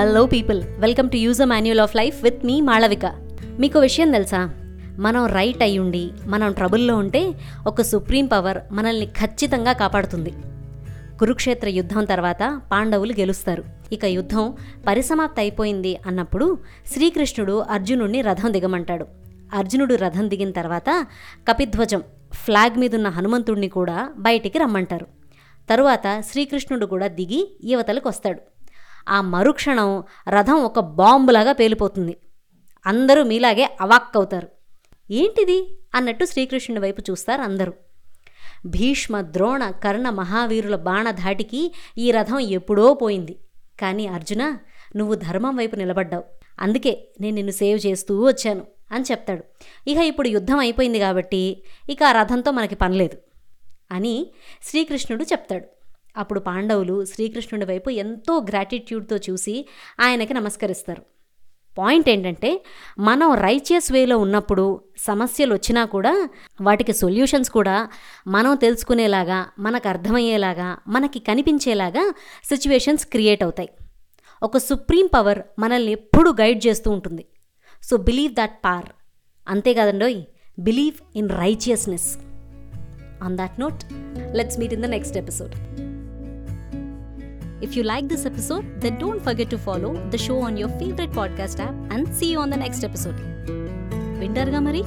Hello people welcome to use a manual of life with me Malavika మీకు విషయం తెలుసా? మనం రైట్ అయ్యుండి మనం ట్రబుల్లో ఉంటే ఒక సుప్రీం పవర్ మనల్ని ఖచ్చితంగా కాపాడుతుంది. కురుక్షేత్ర యుద్ధం తర్వాత పాండవులు గెలుస్తారు. ఇక యుద్ధం పరిసమాప్తి అయిపోయింది అన్నప్పుడు శ్రీకృష్ణుడు అర్జునుడిని రథం దిగమంటాడు. అర్జునుడు రథం దిగిన తర్వాత కపిధ్వజం ఫ్లాగ్ మీదున్న హనుమంతుడిని కూడా బయటికి రమ్మంటారు. తరువాత శ్రీకృష్ణుడు కూడా దిగి యువతలకు వస్తాడు. ఆ మరుక్షణం రథం ఒక బాంబులాగా పేలిపోతుంది. అందరూ మీలాగే అవాక్కవుతారు ఏంటిది? అన్నట్టు శ్రీకృష్ణుడి వైపు చూస్తారు అందరూ. భీష్మ ద్రోణ కర్ణ మహావీరుల బాణధాటికి ఈ రథం ఎప్పుడో పోయింది. కానీ అర్జున నువ్వు ధర్మం వైపు నిలబడ్డావు. అందుకే నేను నిన్ను సేవ్ చేస్తూ వచ్చాను అని చెప్తాడు. ఇక ఇప్పుడు యుద్ధం అయిపోయింది కాబట్టి ఇక ఆ రథంతో మనకి పనిలేదు అని శ్రీకృష్ణుడు చెప్తాడు. అప్పుడు పాండవులు శ్రీకృష్ణుడి వైపు ఎంతో గ్రాటిట్యూడ్తో చూసి ఆయనకి నమస్కరిస్తారు. పాయింట్ ఏంటంటే మనం రైచియస్ వేలో ఉన్నప్పుడు సమస్యలు వచ్చినా కూడా వాటికి సొల్యూషన్స్ కూడా మనం తెలుసుకునేలాగా మనకు అర్థమయ్యేలాగా మనకి కనిపించేలాగా సిచ్యువేషన్స్ క్రియేట్ అవుతాయి. ఒక సుప్రీం పవర్ మనల్ని ఎప్పుడూ గైడ్ చేస్తూ ఉంటుంది. సో బిలీవ్ దట్ పార్ అంతేకాదండోయ్ believe in righteousness on that note let's meet in the next episode If you like this episode, then don't forget to follow the show on your favorite podcast app and see you on the next episode. వింటారుగా మరి